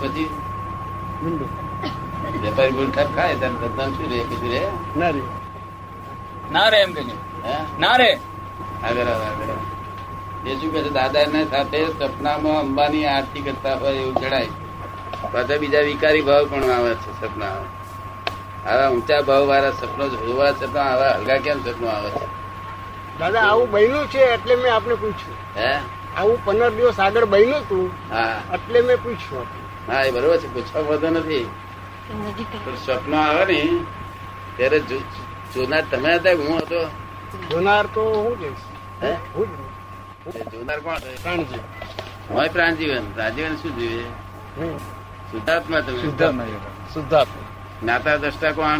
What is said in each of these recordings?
પછી વેપારી ખાય ત્યારે શું રે ના રે કે દાદા ને સાથે સપનામાં અંબાની આરતી કરતા હોય એવું જણાય પાછા બીજા વિકારી ભાવ પણ આવે છે સપના આવા ઊંચા ભાવ વાળા સપનો જોવા છતાં આવા હલકા કેમ સપનો આવે છે દાદા, આવું બન્યું છે એટલે મેં આપને પૂછ્યું. હે? આવું પંદર દિવસ આગળ બન્યું હતું એટલે મેં પૂછ્યું હા એ બરોબર છે પૂછવા વધુ નથી. પણ સપનો આવે ને ત્યારે જોનાર તમે હતા હું હતો? જોનાર તો હું જઈશ જોનાર કોણ પ્રાણજી હોય પ્રાણજીવન. રાજીવન શું જોઈએ? હમ. શુદ્ધાત્મા તમે. શુદ્ધાત્મા. જ્ઞાતા દ્રષ્ટા કોણ?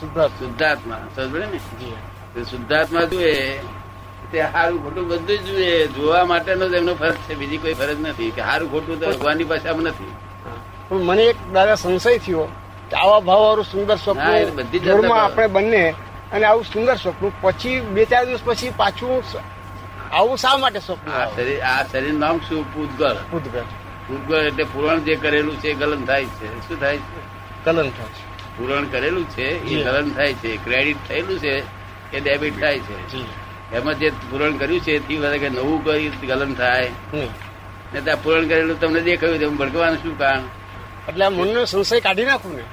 શુદ્ધાત્મા. શુદ્ધાત્મા. સમજે ને? શુદ્ધાત્મા જુએ તે સારું ખોટું બધું જ જુએ જોવા માટેનો જ એમનો ફરજ છે. બીજી કોઈ ફરજ નથી કે સારું ખોટું તો ભગવાનની ભાષામાં નથી. પણ મને એક દાદા સંશય થયો કે આવા ભાવવાળું સુંદર સ્વપ્ન બધી ભાવ. આપણે બંને અને આવું સુંદર સ્વપ્ન. પછી બે ચાર દિવસ પછી પાછું આવું શા માટે સ્વપ્ન આ શરીર આ શરીર નામ શું? પૂતગળ. પૂતગળ. પૂતગળ એટલે પુરાણ જે કરેલું છે એ ગલન થાય છે. શું થાય છે? ગલન થાય છે. પુરાણ કરેલું છે એ. ગલન થાય છે. ક્રેડિટ થયેલું છે એ ડેબિટ થાય છે. એમાં જે પૂરણ કર્યું છે એથી વધારે નવું કઈ ગલન થાય. ને ત્યાં પૂરણ કરેલું તમને દેખાયું તેમ ભડકવાનું શું કારણ? એટલે આ મનનો સંશય કાઢી નાખું ને?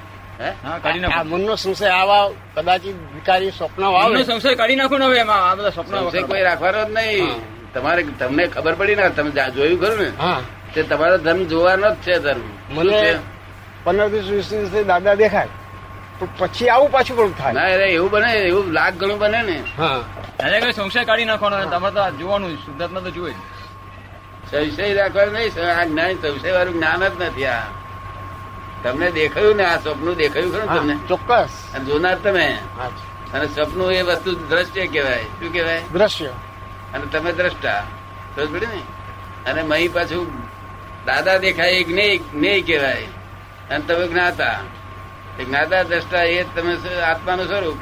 કાઢી આ નાખો. મનનો સંશય આવા કદાચિત વિકારી સ્વપ્ન આવે. સંશય કાઢી નાખો ને હવે એમાં આ બધા સ્વપ્ન સંશય કોઈ રાખવાનો જ નહીં. તમારે તમને ખબર પડી ને તમે જોયું ખરું ને? તે તમારો ધર્મ જોવાનો જ છે ધર્મ. મને પંદર દિવસ વીસ દિવસે દાદા દેખાય. તો પછી આવું પાછું પણ થાય? ના અરે એવું બને એવું લાખ ગણું બને ને. હા. કઈ સંશય કાઢી નાખવાનો તમારે તો જોવાનું જ, શુદ્ધાત્મા તો જુએ સંશય રાખવાનો નહીં આ જ્ઞાન સંશય વાળું જ્ઞાન જ નથી આ. તમને દેખાયું ને આ સપનું દેખાયું ખરું તમને? ચોક્કસ. અને જોનાર તમે? અને સપનું એ વસ્તુ દ્રશ્ય કહેવાય. શું કહેવાય? દ્રશ્ય. અને તમે દ્રષ્ટા. સમજ પડી ને? અને મહી પાછું દાદા દેખાય એક નહીં જ્ઞેય કહેવાય. અને તમે જ્ઞાતા. જ્ઞાતા દ્રષ્ટા એ જ તમે આત્માનું સ્વરૂપ.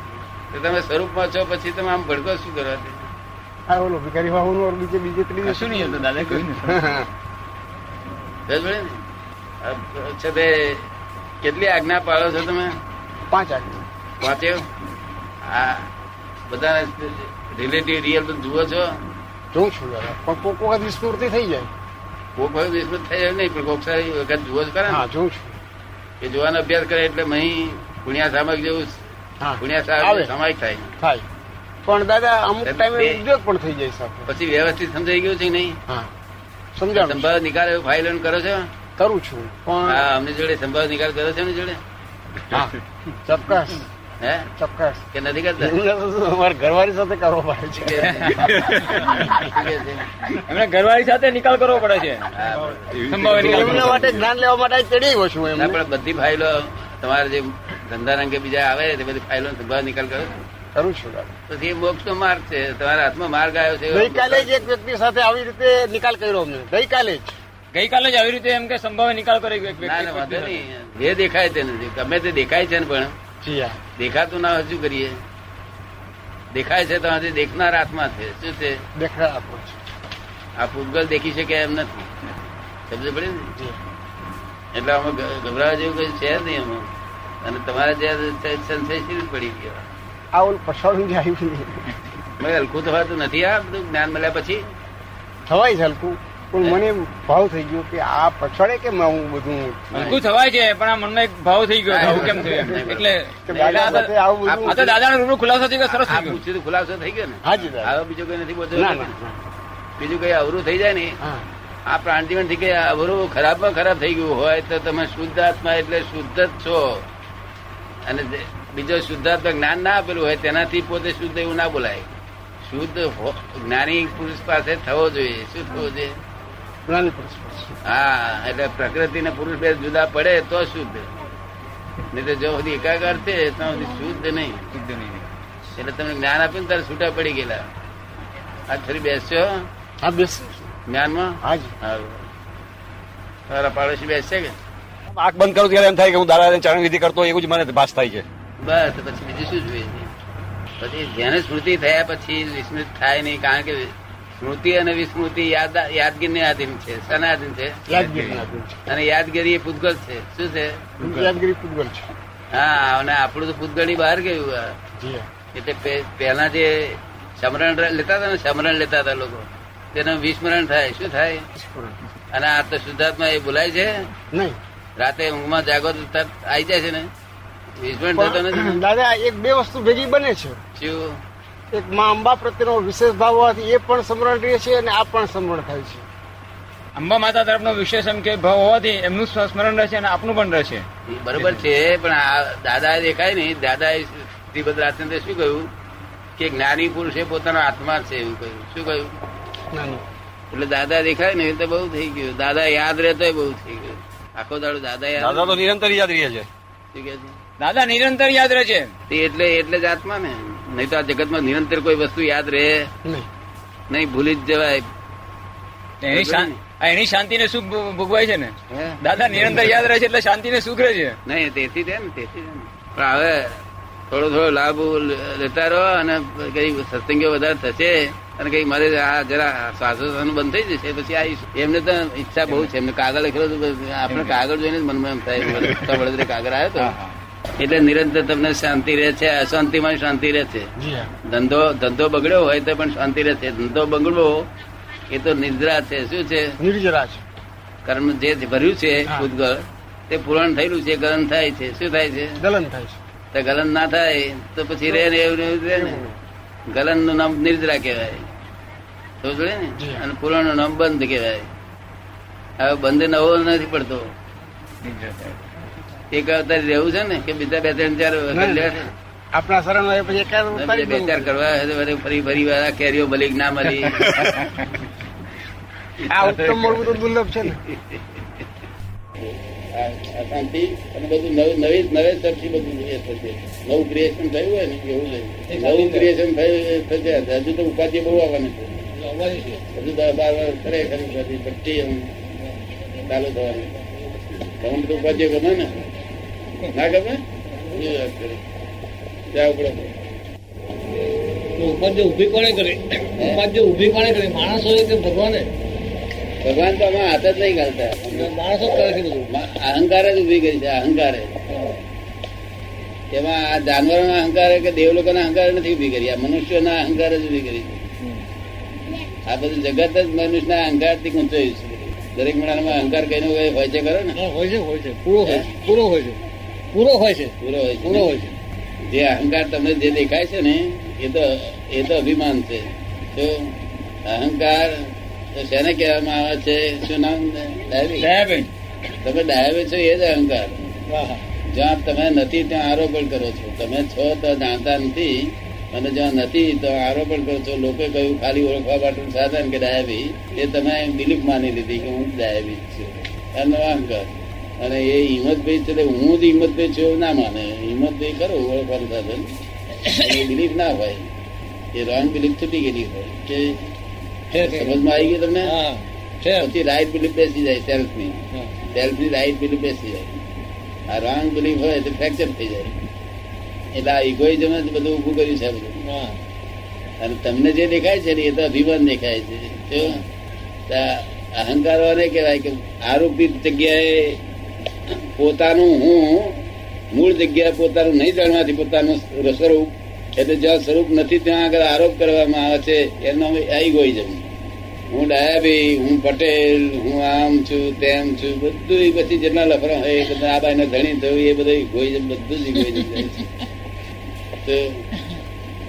તો તમે સ્વરૂપમાં છો પછી તમે આમ ભડકો શું કરવા દે? હા ઓલો ભિખારી બાબુ નું બીજે બીજે ત્રીજે નહીં હતું દાદા? કહ્યું? ને? પડી છે તે કેટલી આજ્ઞા પાળો છો તમે? પાંચ આજ્ઞા. વાંચે આ બધા રિલેટિવ રિયલ જુઓ છો? જોઉં છું પણ કોક વખત વિસ્મૃતિ થઈ જાય. કોક વખત વિસ્મૃત જાય નહીં પણ કોક સારી વખત જુઓ જ ખરા હા જોઉં છું. એ જોવાનો અભ્યાસ કરે એટલે મહી પુણ્યા સામક જેવું પુણ્યા સામાયિક થાય. થાય. પણ દાદા અમુક ટાઈમે ઉદ્યોગ પણ થઈ જાય સાહેબ પછી વ્યવસ્થિત સમજાઈ ગયું છે કે નહીં? સમજાવ. સંભાવ નિકાલ એવું ફાઇલ કરો છો? કરું છું પણ અમને જોડે સંભાવ નિકાલ કરો છો ને જોડે? ચોક્કસ. હે? ચોક્કસ. કે નથી કરતા? અમારા ઘરવાળી સાથે કરવો પડે છે? એમને ઘરવાળી સાથે નિકાલ કરવો પડે છે. એમના માટે જ્ઞાન લેવા માટે ચડી ગયો છું ના, પણ બધી ફાઇલો તમારે જે ધંધા રંગે બીજા આવે તે બધી ફાઇલો સંભાવ નિકાલ કરો. કરું છું પછી મોક્ષ નો માર્ગ છે તમારા હાથમાં માર્ગ આવ્યો છે ગઈકાલે જ એક વ્યક્તિ સાથે આવી રીતે નિકાલ કર્યો અમને. ગઈકાલે જ. ગઈકાલે જ આવી રીતે એમ કે સંભાવે નિકાલ કરી એક વ્યક્તિ વાંધો નહીં. જે દેખાય તે નથી. ગમે તે દેખાય છે ને પણ. દેખાતું ના હજુ કરીએ? દેખાય છે તો હજી દેખનાર આત્મા છે. શું છે? દેખનાર આપો છો. આ પૂતગલ દેખી શકે એમ નથી. સમજ પડી ને? એટલે આમાં ગભરાવા જેવું કઈ છે નહીં એમાં. અને તમારે જે સંશયશીલ પડી ગયો. આ ઓલ પસંદ આવ્યું હલકું થવાતું નથી આ બધું જ્ઞાન મળ્યા પછી? થવાય છે હલકું. પણ મને ભાવ થઈ ગયો કે આ પછાડે કે હું બધું હલકું થવાય છે પણ આ મનમાં એક ભાવ થઈ ગયો આવું કેમ થયું એટલે દાદા આવું આ બધું તો દાદાનો રૂબરૂ ખુલાસો થઈ ગયો સરસ પૂછ્યું તો ખુલાસો થઈ ગયો ને? હાજી દાદા. હવે બીજું કઈ નથી બોલતો? ના ના. ના. બીજું કઈ અવરું થઈ જાય ને? આ પ્રાણજીવનથી કે અવરું ખરાબમાં ખરાબ થઈ ગયું હોય તો તમે શુદ્ધ આત્મા એટલે શુદ્ધ જ છો. અને બીજો શુદ્ધાત્મક જ્ઞાન ના આપેલું હોય તેનાથી પોતે શુદ્ધ એવું ના બોલાય. શુદ્ધ જ્ઞાની પુરુષ પાસે થવો જોઈએ. શું થવું જોઈએ? હા એટલે પ્રકૃતિ ને પુરુષ બે જુદા પડે તો શુદ્ધ. નહીં તો જો સુધી એકાકાર છે તો સુધી શુદ્ધ નહીં. શુદ્ધ નહીં. એટલે તમે જ્ઞાન આપ્યું ને ત્યારે છૂટા પડી ગયેલા. આ ફરી બેસશો? હા બેસ જ્ઞાનમાં? હા તારા પાડોશી બેસશે કે? આંખ બંધ કરું ત્યારે એમ થાય કે હું દાદા ચરણ વિધિ કરતો હોય એવું જ મને ભાસ થાય છે. બસ તો પછી બીજું શું જોઈએ? છે? પછી જેને સ્મૃતિ થયા પછી વિસ્મૃત થાય નહીં કારણ કે સ્મૃતિ અને વિસ્મૃતિ યાદ ને આધીન છે શાના આધીન છે? યાદગીરી અને યાદગીરી એ પૂતગલ છે. શું છે? યાદગીરી પૂતગલ છે. હા અને આપણું તો પૂતગલની બહાર ગયું. એટલે પહેલા જે સમરણ લેતા હતા ને સમરણ લેતા હતા લોકો. તેનું વિસ્મરણ થાય. શું થાય? અને આ તો શુદ્ધાત્મા એ બોલાય છે? નહીં. રાતે ઊંઘમાં જાગો આવી જાય છે ને? વિસ્મરણ થતો નથી દાદા એક બે વસ્તુ ભેગી બને છે. શું? એક માં અંબા પ્રત્યેનો વિશેષ ભાવ હોવાથી એ પણ સમરણ રહે છે અને આ પણ સમરણ થાય છે. અંબા માતા તરફનો વિશેષ એમ કે ભાવ હોવાથી એમનું સ્મરણ રહેશે અને આપનું પણ રહેશે. બરોબર છે પણ આ દાદા દેખાય નહીં. દાદા શ્રીભદ્ર રાજચંદ્રે શું કહ્યું? કે જ્ઞાની પુરુષે પોતાનો આત્મા છે એવું કહ્યું. શું કહ્યું? એટલે દાદા દેખાય ને એટલે બહુ થઈ ગયું. દાદા યાદ રહેતો બહુ થઈ ગયું. આખો દાડો દાદા યાદ દાદા તો નિરંતર યાદ રહે છે. શું કહે છે? દાદા નિરંતર યાદ રહે છે. તે એટલે એટલે જ આત્મા ને નહીં તો આ જગતમાં નિરંતર કોઈ વસ્તુ યાદ રહે. નહીં. નહીં ભૂલી જ જવાય. એની શાંતિ ને સુખ ભોગવાય છે ને? દાદા નિરંતર યાદ રહે છે એટલે શાંતિને સુખ રહે છે. નહીં તેથી છે ને તેથી છે પણ હવે થોડો થોડો લાભ લેતા રહો અને કઈ સત્સંગો વધારે થશે અને કઈ મારે આ જરા શ્વાસોશ્વાસનું બંધ થઈ જશે પછી આવીશ એમને તો ઈચ્છા બહુ છે. એમને કાગળ લખેલો આપણે કાગળ જોઈને મનમાં એમ થાય વડોદરા કાગળ આવ્યો તો. હા, હા. એટલે નિરંતર તમને શાંતિ રહે છે અશાંતિમાં શાંતિ રહે છે. ધંધો ધંધો બગડ્યો હોય તો પણ શાંતિ રહે છે. ધંધો બગડવો એ તો નિદ્રા છે. શું છે? નિર્જરા છે. કર્મ જે ભર્યું છે હા. તે પૂરણ થયેલું છે ગલન થાય છે. શું થાય છે? ગલન થાય છે. તો ગલન ના થાય તો પછી રે ને એવું રહે ને. ગલનનું નામ નિર્જરા કહેવાય. સમજે ને? અને પૂરણનું નામ બંધ કહેવાય. હવે બંધ નવો નથી પડતો. એક અવતાર રહેવું છે ને કે બીજા બે ત્રણ ચાર આપણા શરણ હોય પછી એકાદ બે. ચાર કરવા હોય તો વળી ફરી ફરી વાર કેરીઓ મળી ના મળી? આ ઉત્તમ મળવું તો દુર્લભ છે ને. શાંતિ. અને બધું નવી નવી બધું થશે નવું ક્રિએશન થયું હોય ને એવું નવું ક્રિએશન થયું થશે. હજુ તો ઉપાધિ બહુ આવવાની છે. હજુ દસ બાર વર્ષ ખરે ખરી બધી બધી એમ ચાલુ થવાની. તમે બધું ઉપાધિઓ ગમે ને. ના ગમે? એ વાત કરી. ત્યાં ઉપડે. ઉપાધ્ય ઊભી કોણે કરી? ઉપાધ્ય ઊભી કોણે કરી? માણસો કે ભગવાને? ભગવાન તો આમાં હાથ જ નહીં ઘાલતા માણસો કરે છે બધું. અહંકાર જ ઊભી કરી છે અહંકાર. એમાં આ જાનવરોના અહંકાર કે દેવ લોકોના અહંકાર નથી ઊભી કરી. આ મનુષ્યોના અહંકાર જ ઊભી કરી. આ બધું જગત જ મનુષ્યના અહંકારથી ગુંચાયું છે. દરેક માણસમાં અહંકાર કઈ નો હોય છે ખરો ને? હોય છે હોય છે. પૂરો હોય છે પૂરો હોય છે. પૂરો હોય છે પૂરો હોય પૂરો હોય છે. જે અહંકાર તમને જે દેખાય છે ને એ તો એ તો અભિમાન છે. તો અહંકાર તો શેને કહેવામાં આવે છે? શું નામ? દયાબેન તમે ડાયાબિટીસ છો એ જ અહંકાર. જ્યાં તમે નથી ત્યાં આરોપણ કરો છો. તમે છો તો જાણતા નથી. અને જ્યાં નથી તો આરોપણ કરો છો. લોકો કહ્યું ખાલી ઓળખવા માટેનું સાધન કે ડાયાબી એ તમે બિલીફ માની લીધી કે હું ડાયાબી છું. એનો અહંકાર. અને એ હિંમતભાઈ છે હું જ હિંમતભાઈ છું એવું ના માને. હિંમતભાઈ કરો ઓળખવાનું સાધન. એ બિલીફ ના હોય. એ રોંગ બિલીફ છૂટી ગયેલી હોય. કે. સમજમાં આવી ગઈ તમને? પછી રાઈટ બિલીફ બેસી જાય સેલ્ફની. સેલ્ફની રાઈટ બિલીફ બેસી જાય. આ રોંગ બિલીફ હોય તો ફ્રેક્ચર થઈ જાય. એટલે આ ઇગોઇઝમ જ બધું ઊભું કર્યું છે બધું. હા. અને તમને જે દેખાય છે ને એ તો અભિમાન દેખાય છે. અહંકાર તો કહેવાય કે આરોપી જગ્યાએ પોતાનું હું મૂળ જગ્યા પોતાનું નહીં જાણવાથી પોતાનું સ્વરૂપ, એટલે જ્યાં સ્વરૂપ નથી ત્યાં આગળ આરોપ કરવામાં આવે છે, એનો ઇગોઇઝમ હું ડાયાબી, હું પટેલ, હું આમ છું, તેમ છું, બધું એ પછી જેટલા લફરા હોય બધા આ બાઈને ધણી થયું એ બધું ઇગોઇઝમ બધું જ ઇગોઇઝમ તો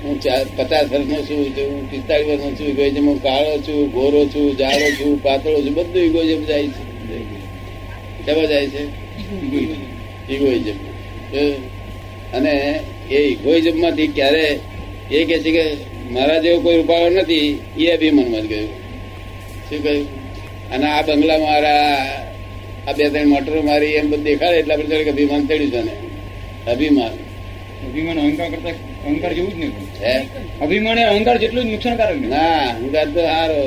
હું પચાસ વર્ષનો છું, તો હું પિસ્તાળીસ વર્ષનો છું ઇગોઇઝમ હું કાળો છું, ગોરો છું, જાડો છું, પાતળો છું, બધું ઇગોઇઝમ જાય છે જાય છે. ઇગોઇઝમ અને એ ઇગોઇઝમમાંથી ક્યારે એ કે છે કે મારા જેવો કોઈ રૂપાળો નથી એ અભિમાનમાં જ ગયું. શું કહ્યું? અને આ બંગલા મારા આ બે ત્રણ મોટરો મારી એમ બધું દેખાડે એટલે આપણે જાણે અભિમાન ચડ્યું છે ને. અભિમાન. અભિમાન અહંકાર કરતા અહંકાર જેવું જ નહીં અભિમાન એ અહંકાર જેટલું જ નુકસાનકારક ના અહંકાર તો સારો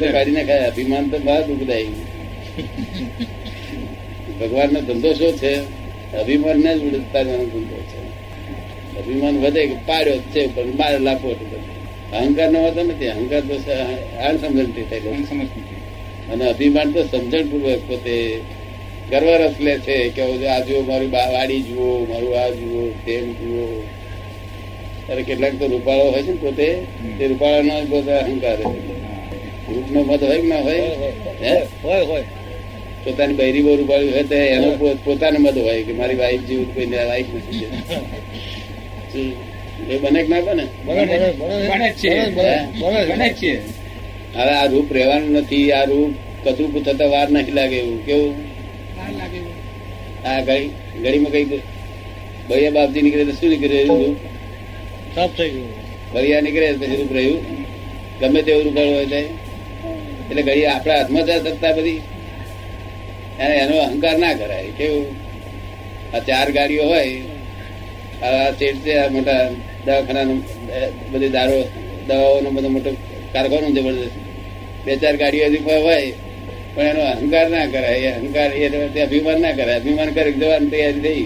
તો છે? અભિમાન તો બહાર દુઃખદાયી ભગવાન નો ધંધો શું છે? અભિમાન ને જ ઉતારવાનો ધંધો છે. અભિમાન વધે કે પાડ્યો છે પણ મારે લાપો અહંકાર નો વાંધો નથી. અહંકાર તો અણસમજણથી થાય અને અભિમાન તો સમજણ પૂર્વક પોતે ગર્વ રસ લે છે કે આ જુઓ મારું વાડી જુઓ મારું આ જુઓ તેમ જુઓ. ત્યારે કેટલાક તો રૂપાળો હોય છે ને પોતે તે રૂપાળાનો પોતે અહંકાર. રૂપનો મત હોય કે ના હોય. હે? હોય હોય. પોતાની બૈરી બહુ રૂપાળી હોય તો એનો પોતાનો મત હોય કે મારી વાઈફ જેવું કોઈ વાઈફ નથી એ બને કે ના બને? હવે આ રૂપ રહેવાનું નથી આ રૂપ કચું થતા વાર નથી લાગે એવું. કેવું? આ ઘડી ઘડીમાં કઈ ભૈયા બાપજી નીકળે તો શું નીકળે રહ્યું રૂપ સાફ થઈ ગયું. ભૈયા નીકળે પછી રૂપ રહ્યું. ગમે તેવું રૂપ હોય એટલે ઘડી આપણા હાથમાં જ સત્તા બધી. એને એનો અહંકાર ના કરાય. કેવું? આ ચાર ગાડીઓ હોય આ શેઠ છે આ મોટા દવાખાના બધી દારૂ દવાઓનો બધો મોટો કારખાનો જબરદસ્ત બે ચાર ગાડીઓ હજી હોય પણ એનો અહંકાર ના કરાય. એ અહંકાર એ અભિમાન ના કરાય. અભિમાન કરી જવાની તૈયારી થઈ?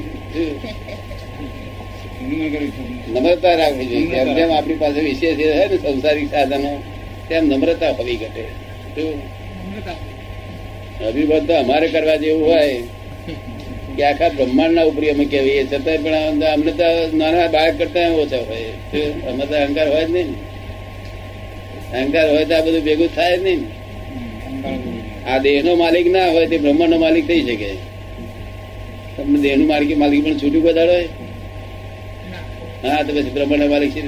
નમ્રતા રાખવી જોઈએ. જેમ જેમ આપણી પાસે વિશેષ હોય ને સંસારિક સાધનો તેમ નમ્રતા હોવી ઘટે. શું? અભિમાન તો અમારે કરવા જેવું હોય કે આખા બ્રહ્માંડ ના ઉપરી અમે કહેવીએ છતાંય પણ અમને તો નાના બાળક કરતા ઓછા હોય? અમે તો અહંકાર હોય જ નહીં અહંકાર હોય તો આ બધું ભેગું થાય જ નહીં આ દેહ નો માલિક ના હોય તે બ્રહ્માંડ નો માલિક થઈ શકે. તમને દેહનું માલિક માલિક પણ છૂટું બધાડો હોય? હા, તો પછી બ્રહ્માંડ માલિક છે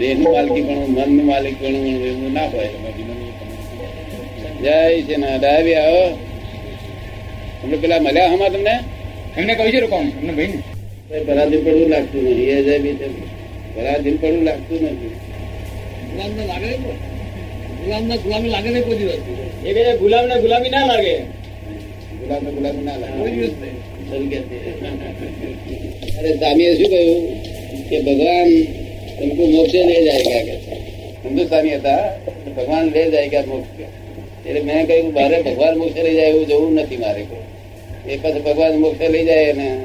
દેહનું માલિકી પણ મનનું માલિક પણ એવું ના હોય. જય શ્રી તમને પેલા મળ્યા હમણાં તમને? એમને કહ્યું છે કોણ એમને ભાઈ પરાધીન પડવું લાગતું નથી. એ જય બી પરાધીન પડવું લાગતું નથી. ગુલામને લાગે ગુલામને લાગે નહીં કોઈ દિવસ? એ કે ગુલામને ગુલામી ના લાગે. ગુલામને ના લાગે. દિવસ નહીં. અરે સ્વામીએ શું કહ્યું? કે ભગવાન તમકો મોક્ષે લે જાય ગયા કે હિન્દુસ્તાની હતા. ભગવાન લે જાય ગયા મોક્ષ? એટલે મેં કહ્યું, મારે ભગવાન મોક્ષે લઈ જાય એવું જવું નથી મારે. એ પછી ભગવાન મોક્ષે લઈ જાય ને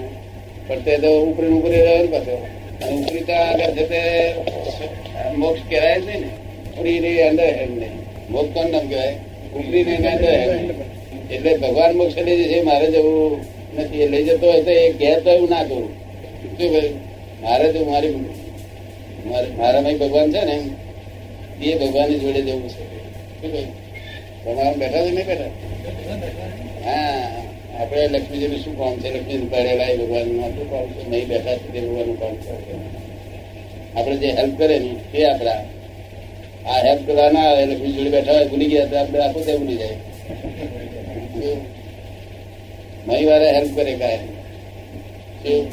પણ તે તો ઉપરી ને ઉપરી રહ્યો ને પાછો. ઉપરી તો આગળ છે તે મોક્ષ કહેવાય છે ને. ઉપરી ની અંદર હેન્ડ નહીં. મોક્ષ કોણ નામ કહેવાય? ઉપરી ને અંદર હેન્ડ એટલે ભગવાન મોક્ષ લઈ જશે મારે જવું નથી. એ લઈ જતો હોય તો એ ગેર તો એવું ના કરું. શું ભાઈ મારે તો મારી મારે- મારામાં ભગવાન છે ને એ ભગવાનની જોડે જવું છે. શું કહ્યું? તમારે બેઠા છે નહીં બેઠા હા આપણે લક્ષ્મીજીનું શું કામ છે લક્ષ્મી પડેલા એ ભગવાનનું શું કામ છે નહીં બેઠા છે તે ભગવાનનું કામ છે આપણે જે હેલ્પ કરે ને તે આપણા આ હેલ્પ કરવા ના આવે લક્ષ્મી જોડે બેઠા હોય ભૂલી ગયા તો આપણે આખું તે ભૂલી જાય શું? મહી વાળા હેલ્પ કરે કાંઈ શું?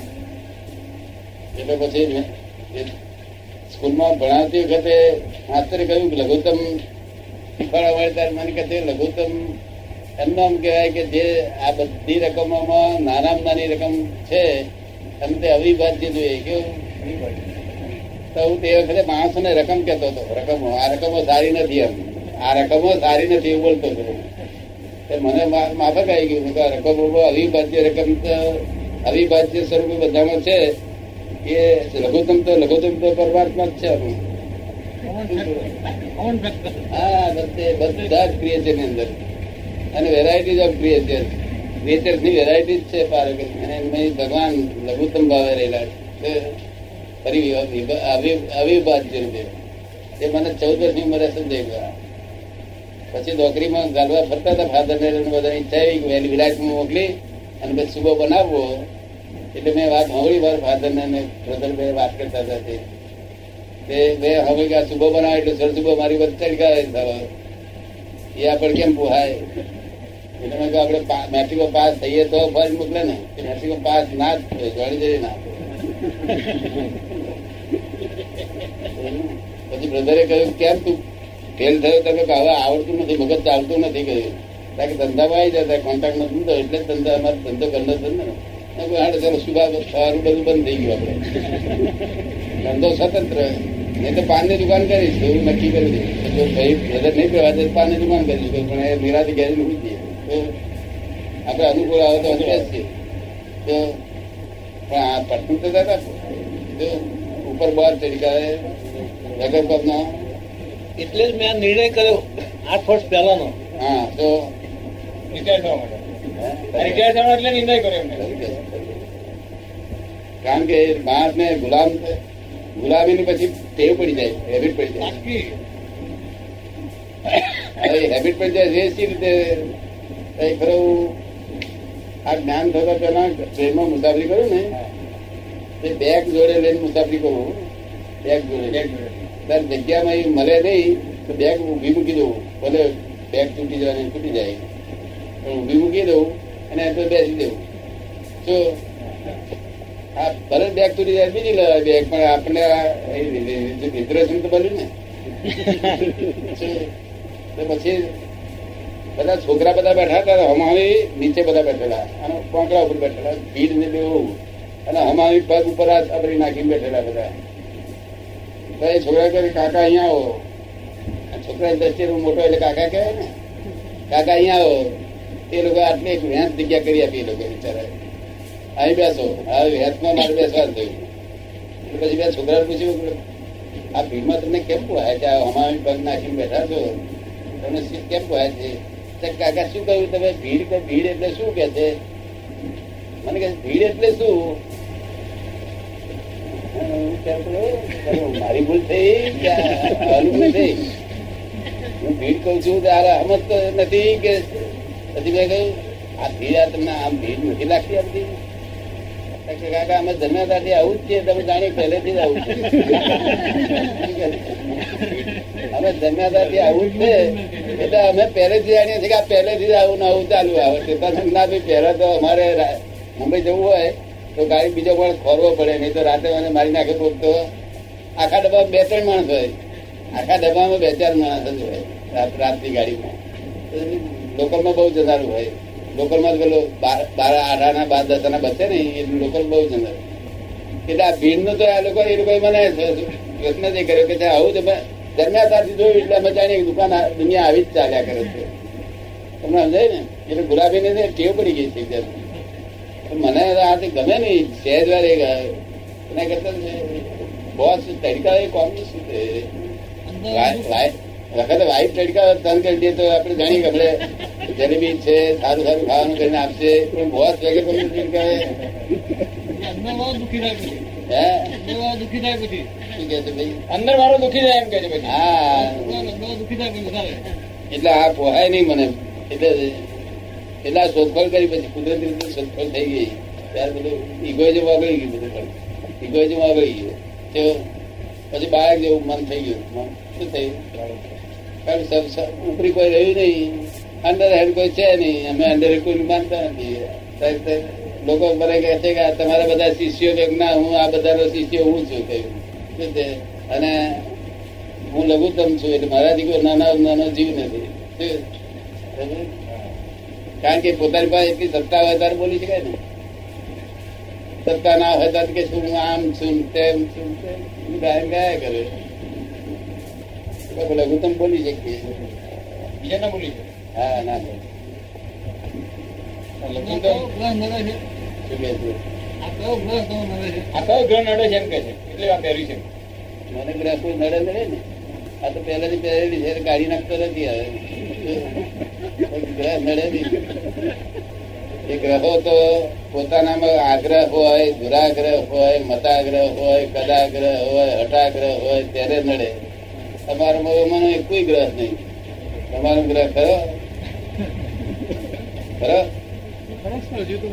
એટલે પછી મેં એ સ્કૂલમાં ભણાવતી વખતે માસ્તરે કહ્યું કે લઘુત્તમ શીખવાડવા વાળી તાર મને કે તે લઘુત્તમ એમનું આમ કહેવાય કે જે આ બધી રકમોમાં નાનામાં નાની રકમ છે અને તે અવિભાજ્ય જોઈએ. કેવું? તો હું તે વખતે માણસોને રકમ કહેતો હતો. રકમો, આ રકમો સારી નથી એમ. આ રકમો સારી નથી એવું બોલતો હતો. મને માફક આવી ગયું. કે રકમો અવિભાજ્ય રકમ તો, અવિભાજ્ય સ્વરૂપે બધામાં છે. એ લઘુત્તમ તો લઘુત્તમ તો પરમાત્મા જ છે. આપણું. હા બધે જ ક્રિએચરની અંદર. અને વેરાયટીઝ ઓફ ક્રિએચર ક્રિએચરની વેરાયટી જ છે પારક અને એમાં ભગવાન લઘુત્તમ ભાવે રહેલા છે. ફરી અવિભાજ્ય રૂપે. એ મને ચૌદ વર્ષની ઉંમરે સમજાઈ ગયા? પછી નોકરીમાં ગાલવા ફરતા હતા ફાધર ને બધા ઈચ્છા આવી વિલાસમાં મોકલી અને પછી સુબો બનાવવો. એટલે મેં વાત સાંભળી વાર ફાધર ને બે વાત કરતા હતા બે હવે કે આ સુબહ બનાવે એટલે સર સુબહ મારી વચ્ચે ગયા થવા. એ આપણે કેમ પોહાય? એટલે મેં કહ્યું આપણે મેટ્રિકો પાસ થઈએ તો ફરી મોકલે ને. કે મેટ્રિકો પાસ ના જ જોડી જઈ ના. પછી બ્રધરે કહ્યું, કેમ તું ફેલ થયો? તમે કે હવે આવડતું નથી, મગજ ચાલતું નથી કહ્યું. કારણ કે ધંધામાં આવી જતા કોન્ટ્રાક્ટ નથી તો એટલે જ ધંધા, અમારો ધંધો કરનો છે ને. મેં હાડે ચાલો સવારું બધું બંધ થઈ ગયું આપણે. ધંધો સ્વતંત્ર. નહીં તો પાનની દુકાન કરીશ એવું નક્કી કરી દીધું. જો ભાઈ નજર નહીં પહેવા દે તો પાનની દુકાન કરીશું પણ એ નિરાથી ઘેરી મૂકી દઈએ તો આપણે અનુકૂળ આવે તો અમે બેસીએ. તો પણ આ પટનું તો દાદા તો ઉપર બહાર તરીકે વગર પગનો એટલે જ મેં આ નિર્ણય કર્યો આઠ વર્ષ પહેલાનો. હા તો રિટાયર થવા માટે રિટાયર થવા એટલે નિર્ણય કર્યો કારણ કે માણસ ને ગુલામ ગુલામી ની પછી ટેવ પડી જાય હેબિટ પડી જાય. હવે હેબિટ પડી જાય એ સી રીતે? ખરો આ જ્ઞાન થતા પેલા ટ્રેનમાં મુસાફરી કરું ને તે બેગ જોડે લઈને મુસાફરી કરું. બેગ જોડે. ત્યારે જગ્યામાં એ મળે નહીં તો બેગ ઊભી મૂકી દઉં. ભલે બેગ તૂટી જાય તૂટી જાય. પણ ઊભી મૂકી દઉં અને તો બેસી દઉં. જો આ ભલે બેગ તૂટી જાય બીજી લેવાય બેગ પણ આપણે રિઝર્વેશન તો બન્યું ને તો પછી બધા છોકરા બધા બેઠા હતા હમાવી નીચે બધા બેઠેલા અને કોંકડા ઉપર બેઠેલા ભીડ ને બેવું અને હમાવી પગ ઉપર આ છાપરી નાખીને બેઠેલા બધા તો એ છોકરા કહે કાકા અહીંયા આવો આ છોકરા દ્રષ્ટિએ મોટો એટલે કાકા કહે ને કાકા અહીંયા આવો તે લોકો આટલી એક વેંત જગ્યા કરી આપી એ લોકો બિચારા અહીં બેસો. હેતમાં મારે બેસવા થયું. પછી બે છોકરાને પૂછ્યું આ ભીડમાં તમને કેમ પોહાય છે? આ પગ નાખીને બેઠા છો. તમને સીટ કેમ પોહાય છે? કાકા, શું કહ્યું? તમે ભીડ કે ભીડ એટલે શું કે છે? મને કે ભીડ એટલે શું? મારી ભૂલ થઈ ભૂલ થઈ? હું ભીડ કઉ છું ત્યારે સમજતો નથી કે પછી મેં કહ્યું, આ ભીડ આ તમને આમ ભીડ નથી લાગતી આ બધી કાકા, અમે જન્મ્યાતાથી આવું જ છે તમે જાણી પહેલેથી જ આવું છે. અમે જન્મ્યાતાથી આવું જ છે, એટલે અમે પહેલેથી જાણીએ છીએ કે આ પહેલેથી જ આવું ને આવું ચાલુ આવે છે. પણ ના ભાઈ, પહેલા તો અમારે મુંબઈ જવું હોય, તો ગાડી બીજો પણ ખોરવો પડે, નહીં તો રાતે મને મારી નાખે કોક તો. આખા ડબ્બામાં બે ત્રણ માણસ હોય. આખા ડબ્બામાં બે ચાર માણસ જ હોય રાતની ગાડીમાં. લોકલમાં બહુ જનારું હોય. લોકલમાં પેલો બાર આઠ આઠાના બાર દસના બસે ને એ લોકલ બહુ જનારું એટલે આ ભીડનું તો આ લોકો એ લોકો મને પ્રશ્ન જ કર્યો કે આવું છે દરમિયાન તારથી જોયું એટલે જાણીએ દુકાન દુનિયા આવી જ ચાલ્યા કરે છે. તમને સમજાય ને? એટલે ગુલાબી ને ટેવ પડી ગઈ છે. મને આ ગમે નહીં. સહેજ વાર એ એના કરતા બોસ તરીકા એ કોમ શું વખતે વાઈફ તડકા તન કરી દે તો આપણે જાણીએ કે આપણે જલેબી છે સારું સારું ખાવાનું કરીને આપશે પણ બોસ વગર પણ તડકા દુઃખી થાય હે? અંદર દુઃખી થાય પછી. શું કે ભાઈ? અંદર મારો દુખી જાય એમ કે છે પછી. હા. દુખી થાય પછી વધારે. એટલે આ પોહાય નહીં મને. એટલે એટલે આ શોધખોળ કરી પછી કુદરતી રીતે શોધખોળ થઈ ગઈ. ત્યારે બધું ઇગોઇઝમ વાગળી ગયું બધું ઇગોઇઝમ વાગળી ગયું. પછી બાળક જેવું મન થઈ ગયું. મન શું થયું? ઉપરી કોઈ રહ્યું નહીં. અંડર હેડ કોઈ છે નહીં. અમે અંદર હેડ કોઈ માનતા નથી. લોકો મને કહે છે કે તમારા બધા શિષ્યો કે ના, હું આ બધાનો શિષ્ય હું છું કહ્યું છે? અને હું લઘુત્તમ છું, એટલે મારાથી કોઈ નાના નાનો જીવ નથી. કારણ કે પોતાની પાસે એટલી સત્તા હોય ત્યારે બોલી શકાય ને? સત્તા ના હોય ત્યારે કે શું આમ છું, તેમ છું, તેમ. હું ગાયન ગાયા કરે. તો લઘુત્તમ બોલી શકીએ. બીજા ના બોલી હા ના એટલે એટલે કાઢી નાખતો નથી ગ્રહ નડે એ ગ્રહો તો પોતાનામાં આગ્રહ હોય દુરાગ્રહ હોય મતાગ્રહ હોય કદાગ્રહ હોય હટાગ્રહ હોય ત્યારે નડે. તમારામાં એમાંનો એક કોઈ ગ્રહ નહીં. તમારો ગ્રહ ખરો? ખરો?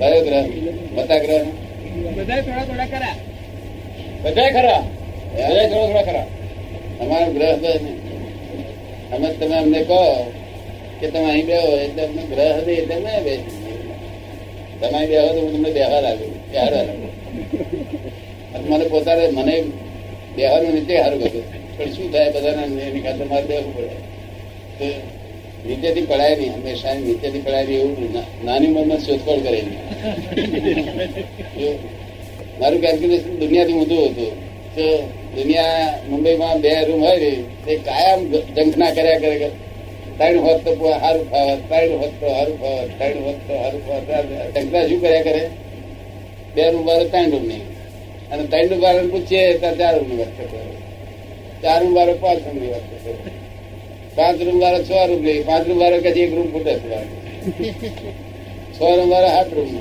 કયો ગ્રહ? મતાગ્રહ બધા થોડા થોડા ખરા. બધા ખરા? થોડા થોડા ખરા. અમારો ગ્રહ નહીં. અમે તમે અમને કહો કે તમે અહીં બેહો એટલે અમને ગ્રહ નહીં એટલે અમે બેસી તમે અહીં બેહો તો હું તમને બેહવા લાગુ. બેહાડવા લાગુ. અને મને પોતાને મને બેહવાનું નીચે સારું ગયું પણ શું થાય બધાના એની ખાતર મારે દેવું પડે. નીચેથી પડાય નહીં, હંમેશા વિદ્યાથી પડાય નહીં એવું નાની ઉંમરમાં શોધખોળ કરે મારું કેલ્ક્યુલેશન દુનિયાથી ઊંધું હતું. તો દુનિયા મુંબઈમાં બે રૂમ હોય તે કાયમ જંખના કર્યા કરે ત્રણ હોત તો હારું ફાવત ત્રણ હોત તો હારું ફાવત ત્રણ હોત તો હારું ફાવત જંખના શું કર્યા કરે? બે રૂમ વાળો, ત્રણ રૂમ નહીં અને ત્રણ રૂમ બાર પૂછીએ ત્યાં ચાર રૂમ વાત કરતો ચાર રૂમ વાળો પાંચ રૂમ કરતો પાંચ રૂમ વાળો છ રૂમ લે. પાંચ રૂમ વાળો કદી એક રૂમ ફૂટે છે રૂમ વાળો આઠ રૂમ.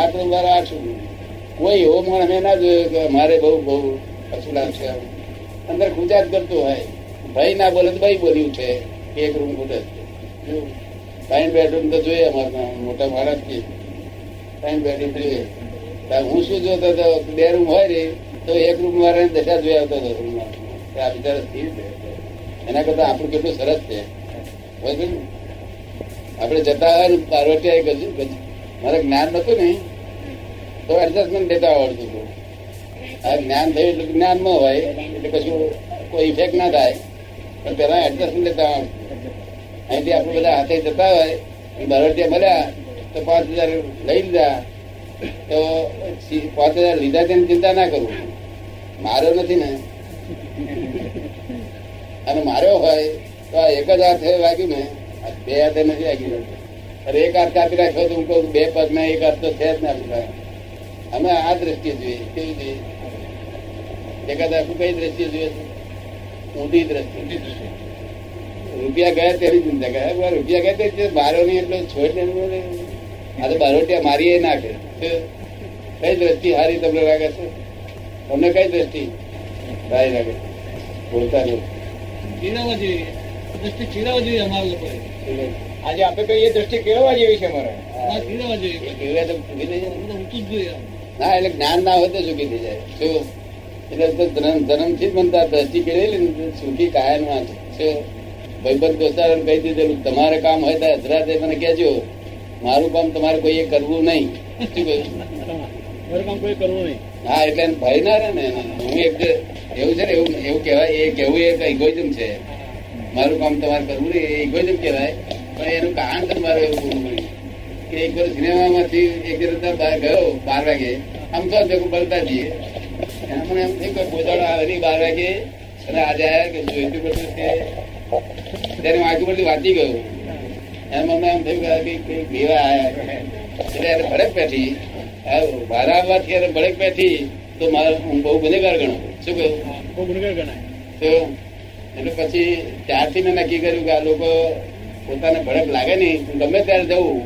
આઠ રૂમ વાળો આઠ રૂમ. કોઈ એવો માણસ મેં ના જોયો કે મારે બહુ બહુ અસુલામ છે. અંદર ગુજરાત કરતો હોય. ભાઈ ના બોલે તો ભાઈ બોલ્યું છે. એક રૂમ છે. ત્રણ બેડરૂમ તો જોઈએ અમારા મોટા માણસ કે ત્રણ બેડરૂમ જોઈએ. હું શું જોતો હતો? બે રૂમ હોય રે તો એક રૂમ વાળા દશા જોઈ આવતો હતો રૂમમાં. આ બિચારા સ્થિર છે. એના કરતા આપણું કેટલું સરસ છે. આપણે જતા હોય ને પાર્વતી ગજુ મારે જ્ઞાન નતું ને તો એડજસ્ટમેન્ટ લેતા આવડતું હતું. આ જ્ઞાન થયું એટલે જ્ઞાનમાં હોય, એટલે કશું કોઈ ઇફેક્ટ ના થાય. પણ પેલા એડજસ્ટમેન્ટ લેતા આવડતું. અહીંથી આપણે બધા હાથે જતા હોય બારોટિયા મળ્યા, તો પાંચ હજાર લઈ લીધા. તો પાંચ હજાર લીધા તેની ચિંતા ના કરવું મારો નથી ને. અને માર્યો હોય તો આ એક જ હાથે વાગ્યું ને બે હાથે નથી વાગ્યું. અરે એક હાથ કાપી રાખ્યો તો હું કહું બે પગ ના એક હાથ તો છે જ ને આપણી અમે આ દ્રષ્ટિએ જોઈએ કેવી જોઈએ એકાદ આખું કઈ દ્રષ્ટિએ જોઈએ? છે? ઊંધી દ્રષ્ટિ રૂપિયા ગયા તેની ચિંતા ગયા રૂપિયા ગયા તે બારો ની એટલે છોડ ને. આ તો બારોટિયા મારીએ નાખે. કઈ દ્રષ્ટિ હારી તમને લાગે છે? તમને કઈ દ્રષ્ટિ સારી લાગે? બોલતા નહીં ચીરવવા જોઈએ દ્રષ્ટિ ચીરવવા જોઈએ અમારા લોકોએ આજે આપણે કહીએ દ્રષ્ટિ કેળવવા જેવી છે મારે ચીરવવા જોઈએ કેવડા તો ઊભી થઈ જાય ને. જ જોઈએ ના એટલે જ્ઞાન ના હોય તો સુખી થઈ જાય. શું? એટલે તો જન્મ જ બનતા દ્રષ્ટિ કેળવેલી સુખી કાયમ ના છે ભાઈબંધ દોસ્તારોને કહી દીધેલું તમારે કામ હોય તો હજરાતે મને કહેજો. મારું કામ તમારે કોઈએ કરવું નહીં. શું કહ્યું? મારું કામ કોઈ કરવું નહીં. હા એટલે ભય ના રહે ને. હું એક એવું છે ને, એવું એવું કહેવાય, એ કહેવું એક ઇગોઇઝમ છે. મારું કામ તમારે કરવું નહીં, એ ઇગોઇઝમ કહેવાય. પણ એનું કારણ છે મારે એવું પૂરું મળ્યું કે એક વાર સિનેમામાંથી એક દિવસ બહાર ગયો, બાર વાગે. આમ તો ભેગું બળતા જઈએ. મને એમ થયું કે પોતાનો આવે બાર વાગે અને આજે આયા કે જોઈતું બધું છે. ત્યારે હું આગળ બધી વાંચી ગયો. એમ મને એમ થયું કે કંઈક લેવા આયા. એટલે એને ભડક આ મારા આવવાથી એને ભડક બેઠી. તો મારે હું બહુ ગુનેગાર ગણો. શું કહ્યું? બહુ ગુનેગાર ગણાય. તો એટલે પછી ત્યારથી મેં નક્કી કર્યું કે આ લોકો પોતાને ભડક લાગે નહીં. હું ગમે ત્યારે જવું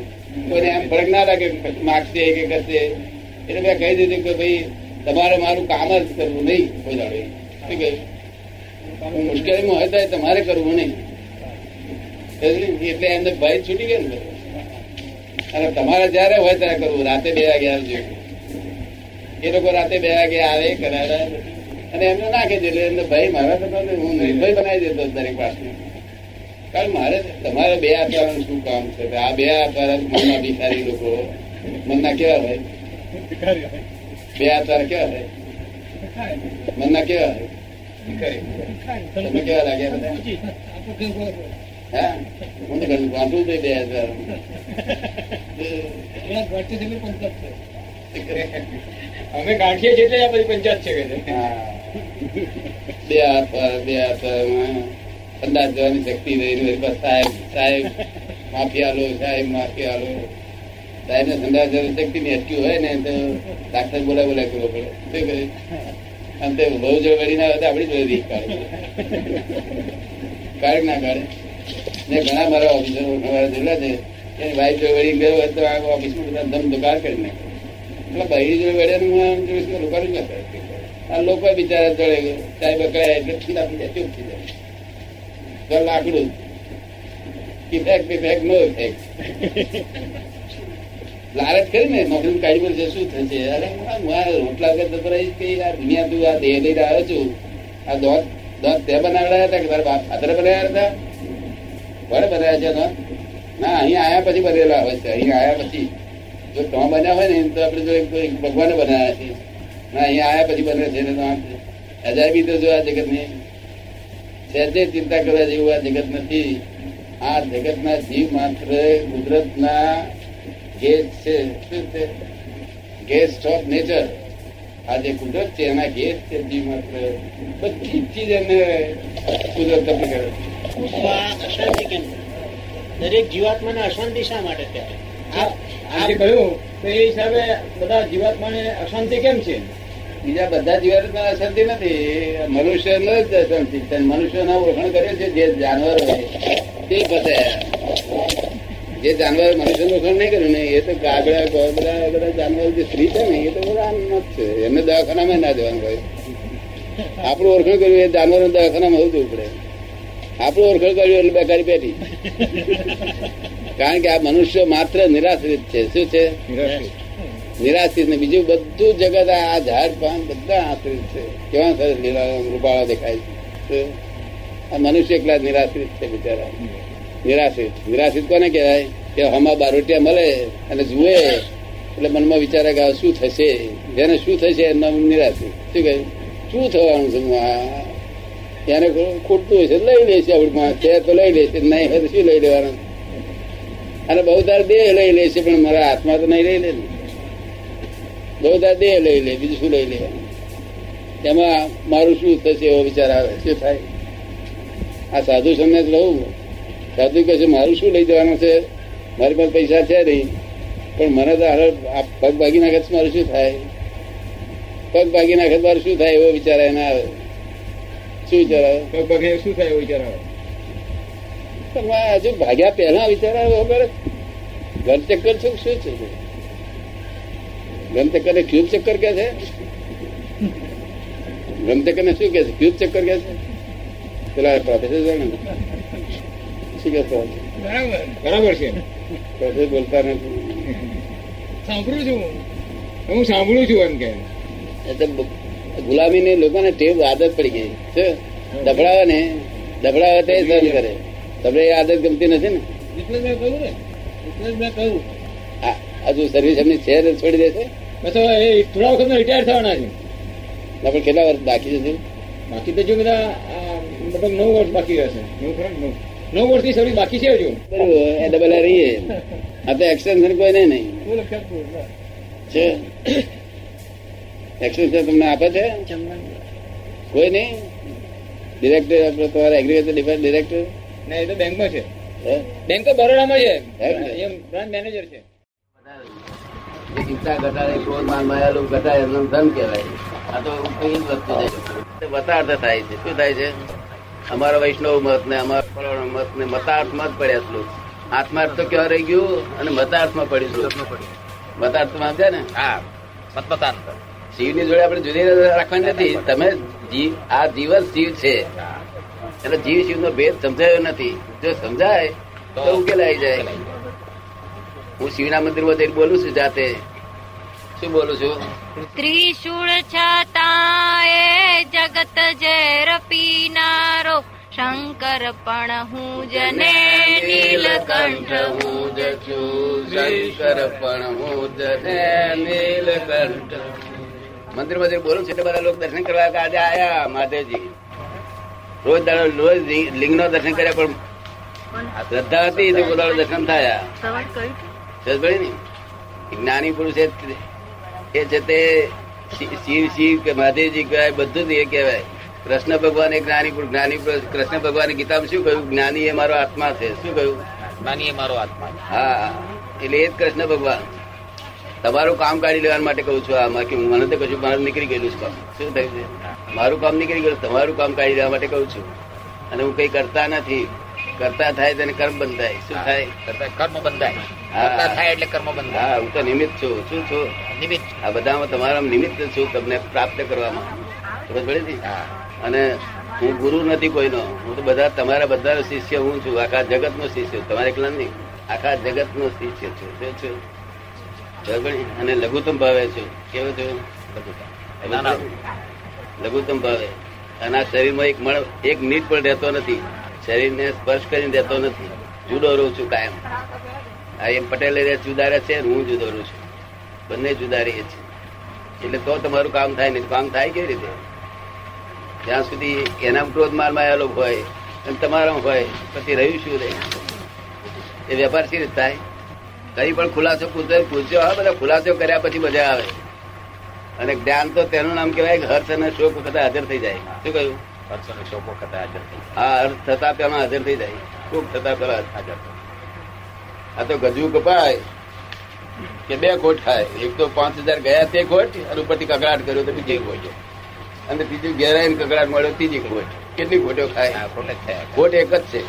કોઈને એમ ભડક ના લાગે માગશે કે કરશે એટલે મેં કહી દીધું કે ભાઈ તમારે મારું કામ જ કરવું નહીં કોઈ દાડે. શું કહ્યું? મુશ્કેલીમાં હોય તો તમારે કરવું નહીં. એટલે એમને ભય છૂટી ગયો ને. અને તમારે જયારે હોય ત્યારે કરવું રાતે બે વાગે આવજો. એ લોકો રાતે બે વાગે આવે, કરાવે. અને એમને નાખે છે, એટલે ભય મારા તો હું હું નિર્ભય બનાવી દેતો દરેક વાતને. કારણ મારે તમારે બે આપવાનું શું કામ છે? આ બે વાળા મનના ભિખારી લોકો. મનના કેવા ભાઈ બે હાથ કેવા ભાઈ મનના કેવા તમે કેવા લાગ્યા બધા? હા? હું તો ઘણું વાંચું બે હાથ અમે ગાંઠીએ છીએ એટલે પંચાયત છે. બે હાથ બે હાથ અંદાજ જવાની શક્તિ નહીં સાહેબ સાહેબ માફી આલો સાહેબ માફી આલો સાહેબ ને સંદાસ જવાની શક્તિ ની અટક્યું હોય ને, તો ડાક્ટર બોલાય બોલાય કરવો પડે. શું કરે અંતે બહુ જો વળી ના હોય આપણી જોડે રીત કાઢે. કાઢ ના કાઢે. ને ઘણા મારા ઓફિસરો મારા જોયેલા છે, એની વાઈફ જો વળી ગયો હોય તો આ ઓફિસમાં બધા ધમ કરી નાખે. એટલે બહેરી જોડે વળ્યાનું હું આમ જોઈશ કે લોકોનું ના કરે આ લોકો બિચારા જોડે સાહેબ કહે એટલે ઠંડા થઈ જાય ચૂપ થઈ જાય ઘર લાકડું ઇફેક્ટ ઇફેક્ટ નો ઇફેક્ટ લાલચ કરી ને નોકરી કાઢી પડશે શું થશે અરે હું આ રોટલા વગર જતો રહીશ કે આ દુનિયા તું આ દેહ લઈને આવ્યો છું આ દોત દોત તે બનાવડાયા હતા કે તારા બાપ ફાધરે બનાવ્યા હતા કોણે બનાવ્યા છે દોત ના અહીંયા આયા પછી બનેલા હોય છે અહીંયા આયા પછી જો તો બન્યા હોય ને તો આપણે જો ભગવાન બનાવ્યા છે. ના અહીંયા આયા પછી બને છે હજાર તો અજાયબી તો જો આ જગતની સહેજે ચિંતા કરવા જેવું આ જગત નથી. આ જગતના જીવ માત્ર કુદરતના ગેસ છે. શું છે? ગેસ્ટ ઓફ નેચર આ જે કુદરત છે, એના ગેસ છે જીવ માત્ર. બધી ચીજ એને કુદરત તમને કરે અશાંતિ કેમ? દરેક જીવાત્માને અશાંતિ શા માટે ત્યારે આ જે કહ્યું તો એ હિસાબે બધા જીવાત્માને અશાંતિ કેમ છે? બીજા બધા જીવાત્મા અશાંતિ નથી. મનુષ્ય નો જ અશાંતિ મનુષ્ય મનુષ્યના ઓળખાણ કરે છે જે જાનવર હોય. તે પતે. જે જાનવર મનુષ્ય ઓળખાણ નહીં કર્યું ને, એ તો કાગડા બધા બધા જાનવર જે સ્ત્રી છે ને, એ તો બધા અનમત છે. એમને દવાખાનામાં ના જવાનું હોય. આપણું ઓળખાણ કર્યું, એ જાનવર દવાખાનામાં હોવું જવું પડે. આપણું ઓળખાણ કર્યું, એટલે બેકારી પેટી કારણ કે આ મનુષ્ય માત્ર નિરાશ્રિત છે. શું છે? નિરાશ્રિત. ને બીજું બધું જગત આ ઝાડ પાન બધા આશ્રિત છે. કેવા સરસ લીલા રૂપાળા દેખાય છે. આ મનુષ્ય એકલા નિરાશ્રિત છે બિચારા. નિરાશ્રિત. નિરાશ્રિત કોને કહેવાય? કે હમા બારોટિયા મળે અને જુએ એટલે મનમાં વિચારે કે શું થશે? જેને શું થશે એમના નિરાશ્રિત. શું કહે? શું થવાનું છે? એને ખૂટતું હશે લઈ લેશે આવડમાં છે તો લઈ લેશે નહીં હોય તો શું લઈ લેવાનું? અને બહુ તાર દેહ લઈ લે છે, પણ મારા હાથમાં તો નહીં લઈ લે બહુ તાર દેહ લઈ લે, બીજું શું લઈ લેવાનું એમાં મારું શું થશે એવો વિચાર આવે, શું થાય? આ સાધુ જ રહું સાધુ કહે છે, મારું શું લઈ જવાનું છે? મારી પાસે પૈસા છે નહીં. પણ મને તો હાલ પગ ભાગી નાખે મારું શું થાય? પગ ભાગી નાખે મારું શું થાય? એવો વિચાર એના આવે. શું વિચાર આવે? પગ ભાગી શું થાય એવો વિચાર આવે? પણ હજુ ભાગ્યા પહેલા વિચાર વગર ઘર ચક્કર છે શું છે? ગમ ચક્કર ને ક્યુબ ચક્કર કે છે? ઘન ચક્કર ને શું કે છે? ક્યુબ ચક્કર કે છે? પેલા પ્રોફેસર જાણે? શું કે બરાબર. છે. પ્રોફેસર બોલતા નથી. સાંભળું છું. હું સાંભળું છું એમ કે. ગુલામી ને લોકોને ટેવ આદત પડી ગઈ છે. દફડાવે ને દફડાવે તે સહન કરે. તમને એ આદત ગમતી નથી ને? એટલે જ મેં કહ્યું ને. એટલે જ મેં કહ્યું. આ હજુ સર્વિસ એમની છે ને છોડી દેશે? તો એ થોડા વખત રિટાયર થવાના છે. આપણે કેટલા વર્ષ બાકી છે બાકી તો જો બધા મતલબ નવ વર્ષ બાકી રહેશે. નવ ખરા? ને? નવ. નવ વર્ષની સર્વિસ બાકી છે હજુ. એ ડબલ રહીએ આ તો એક્સટેન્શન કોઈ નહીં નહીં. છે. એક્સટેન્શન તમને આપે છે? કોઈ નહીં? ડિરેક્ટર આપણે તમારા એગ્રીકલ્ચર ડિપાર્ટમેન્ટ ડિરેક્ટર ના એ તો બેંકમાં છે. બેંક તો બરોડામાં છે. એમ બ્રાન્ચ મેનેજર છે. ચિંતા ઘટાડે ક્રોધ માન માયાલું ઘટાડે એમનું ધન કહેવાય. આ તો કઈ વસ્તુ છે મતાર્થ થાય છે. શું થાય છે? અમારા વૈષ્ણવ મત ને અમારા મત ને મતાર્થમાં જ પડ્યા શ્લોક આત્માર્થ તો ક્યાં રહી ગયું? અને મતાર્થમાં પડી શ્લોક મતાર્થમાં છે ને? હા. મતમતાંતર શિવની જોડે આપણે જુદી રાખવાની નથી. તમે જીવ આ જીવ જ શિવ છે. એટલે જીવ શિવ નો ભેદ સમજાયો નથી. જો સમજાય તો ઉકેલાઈ જાય. હું શિવના મંદિરમાં જઈને બોલું છું જાતે. શું બોલું છું? ત્રિશુળ છતા એ જગત ઝેર પીનારો શંકર પણ હું જને નીલકંઠ હું જ છું. શંકર પણ હું જ ને નીલકંઠ. મંદિરમાં જઈને બોલું છું એટલે બધા લોકો દર્શન કરવા આજે આયા મહાદેવજી. રોજ દાડો રોજ લિંગ નો દર્શન કર્યા પણ શ્રદ્ધા હતી તો બધા દર્શન થયા. ને? જ્ઞાની પુરુષ એ એ છે તે શિ- શિવ શિવ કે મહાદેવજી કહેવાય બધું જ એ કહેવાય. કૃષ્ણ ભગવાન એ જ્ઞાની પુરુષ જ્ઞાની પુરુષ કૃષ્ણ ભગવાન ગીતામાં શું કહ્યું? જ્ઞાની એ મારો આત્મા છે. શું કહ્યું? જ્ઞાની એ મારો આત્મા હા એટલે એ જ કૃષ્ણ ભગવાન. તમારું કામ કાઢી લેવા માટે કહું છું આમાં કે મને તો કશું મારું નીકળી ગયેલું છે. શું થયું છે? મારું કામ નીકળી ગયું તમારું કામ કાઢી દેવા માટે કહું છું. અને હું કઈ કરતા નથી. કરતા થાય તેને કર્મ બંધાય. શું થાય? કર્મ બંધાય. કરતા થાય એટલે કર્મ બંધાય. હા હું તો નિમિત્ત છું. શું છું? નિમિત્ત. આ બધામાં તમારા નિમિત્ત છું તમને પ્રાપ્ત કરવામાં. ખબર પડી ને? અને હું ગુરુ નથી કોઈનો. હું તો બધા તમારા બધાનો શિષ્ય હું છું. આખા જગત નો શિષ્ય. તમારે એકલા નહીં. આખા જગત નો શિષ્ય છું. શું છું? ખબર અને લઘુત્તમ ભાવે છું. કેવો છું? નાના. લઘુત્તમ ભાવે. અને આ શરીરમાં એક મણ એક મિનિટ પણ રહેતો નથી. શરીરને સ્પર્શ કરીને રહેતો નથી. જુદો રહું છું કાયમ. આ એમ પટેલ જુદા રહે છે, હું જુદો રહું છું. બંને જુદા રહીએ છીએ. એટલે તો તમારું કામ થાય નહીં. કામ થાય કેવી રીતે? જ્યાં સુધી એના ક્રોધ માર આવેલો હોય અને તમારા હોય, પછી રહ્યું શું રહે એ વેપાર સી રીતે થાય? કઈ પણ ખુલાસો પૂછો પૂછ્યો હા, બધા ખુલાસો કર્યા પછી મજા આવે. અને જ્ઞાન તો તેનું નામ કહેવાય કે હર્ષ અને શોક વખતે હાજર થઈ જાય. શું કહ્યું? હર્ષ અને શોક વખતે હાજર થઈ હા હર્ષ થતા પેલા હાજર થઈ જાય. શોક થતા પેલા હાજર. આ તો ગજવું કપાય કે બે ખોટ ખાય. એક તો પાંચ હજાર ગયા તે ખોટ અને ઉપરથી કકડાટ કર્યો તો બીજી ખોટ અને બીજું ઘેર ને કકડાટ મળ્યો ત્રીજી ખોટ કેટલી ખોટો ખાય? ખોટ એક જ છે.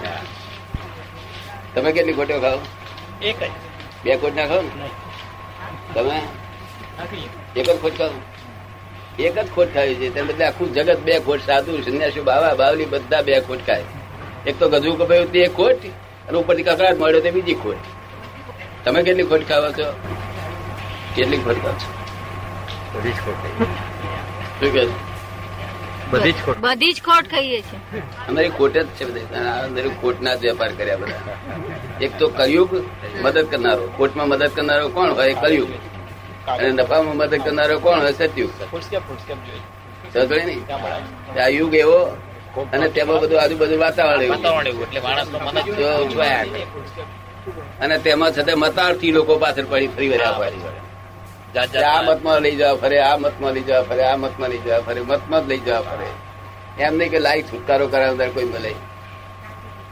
તમે કેટલી ખોટો ખાઓ? એક જ. બે ખોટ ના ખાઓ ને? તમે? એક જ ખોટ ખાઓ એક જ ખોટ ખાવી છે. તેને બદલે આખું જગત બે ખોટ સાધુ સંન્યાસી બાવા બાવલી બધા બે ખોટ ખાય. એક તો ગજુ કપાયું તે એક ખોટ અને ઉપરથી કકડાટ મળ્યો તે બીજી ખોટ. તમે કેટલી ખોટ ખાવા છો? કેટલી ખોટ ખાવ છો? બધી જ ખોટ શું કહે બધી જ ખોટ. બધી જ ખોટ ખાઈએ છીએ. અમારી ખોટ જ છે બધી ખોટના જ વેપાર કર્યા બધા. એક તો કલયુગ મદદ કરનારો. ખોટમાં મદદ કરનારો કોણ હોય? કલયુગ. અને નફામાં મદદ કરનારો કોણ હોય? સતયુગ. સમજ ને આ યુગ એવો અને તેમાં બધું આજુબાજુ વાતાવરણ એવું. અને તેમાં છતાં મતાર્થી લોકો પાછળ પડી ફરી વર્યા પડી આ મતમાં લઈ જવા ફરે આ મતમાં લઈ જવા ફરે આ મતમાં લઈ જવા ફરે મતમાં જ લઈ જવા ફરે. એમ નહીં કે લાઈ છુટકારો કરાવનાર કોઈ મળે.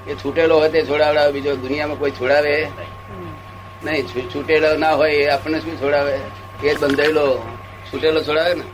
એ છૂટેલો હોય તે છોડાવડાવે બીજો દુનિયામાં કોઈ છોડાવે? નહીં છૂટેલો ના હોય એ આપણને શું છોડાવે? એ જ બંધાયેલો છૂટેલો છોડાવે ને?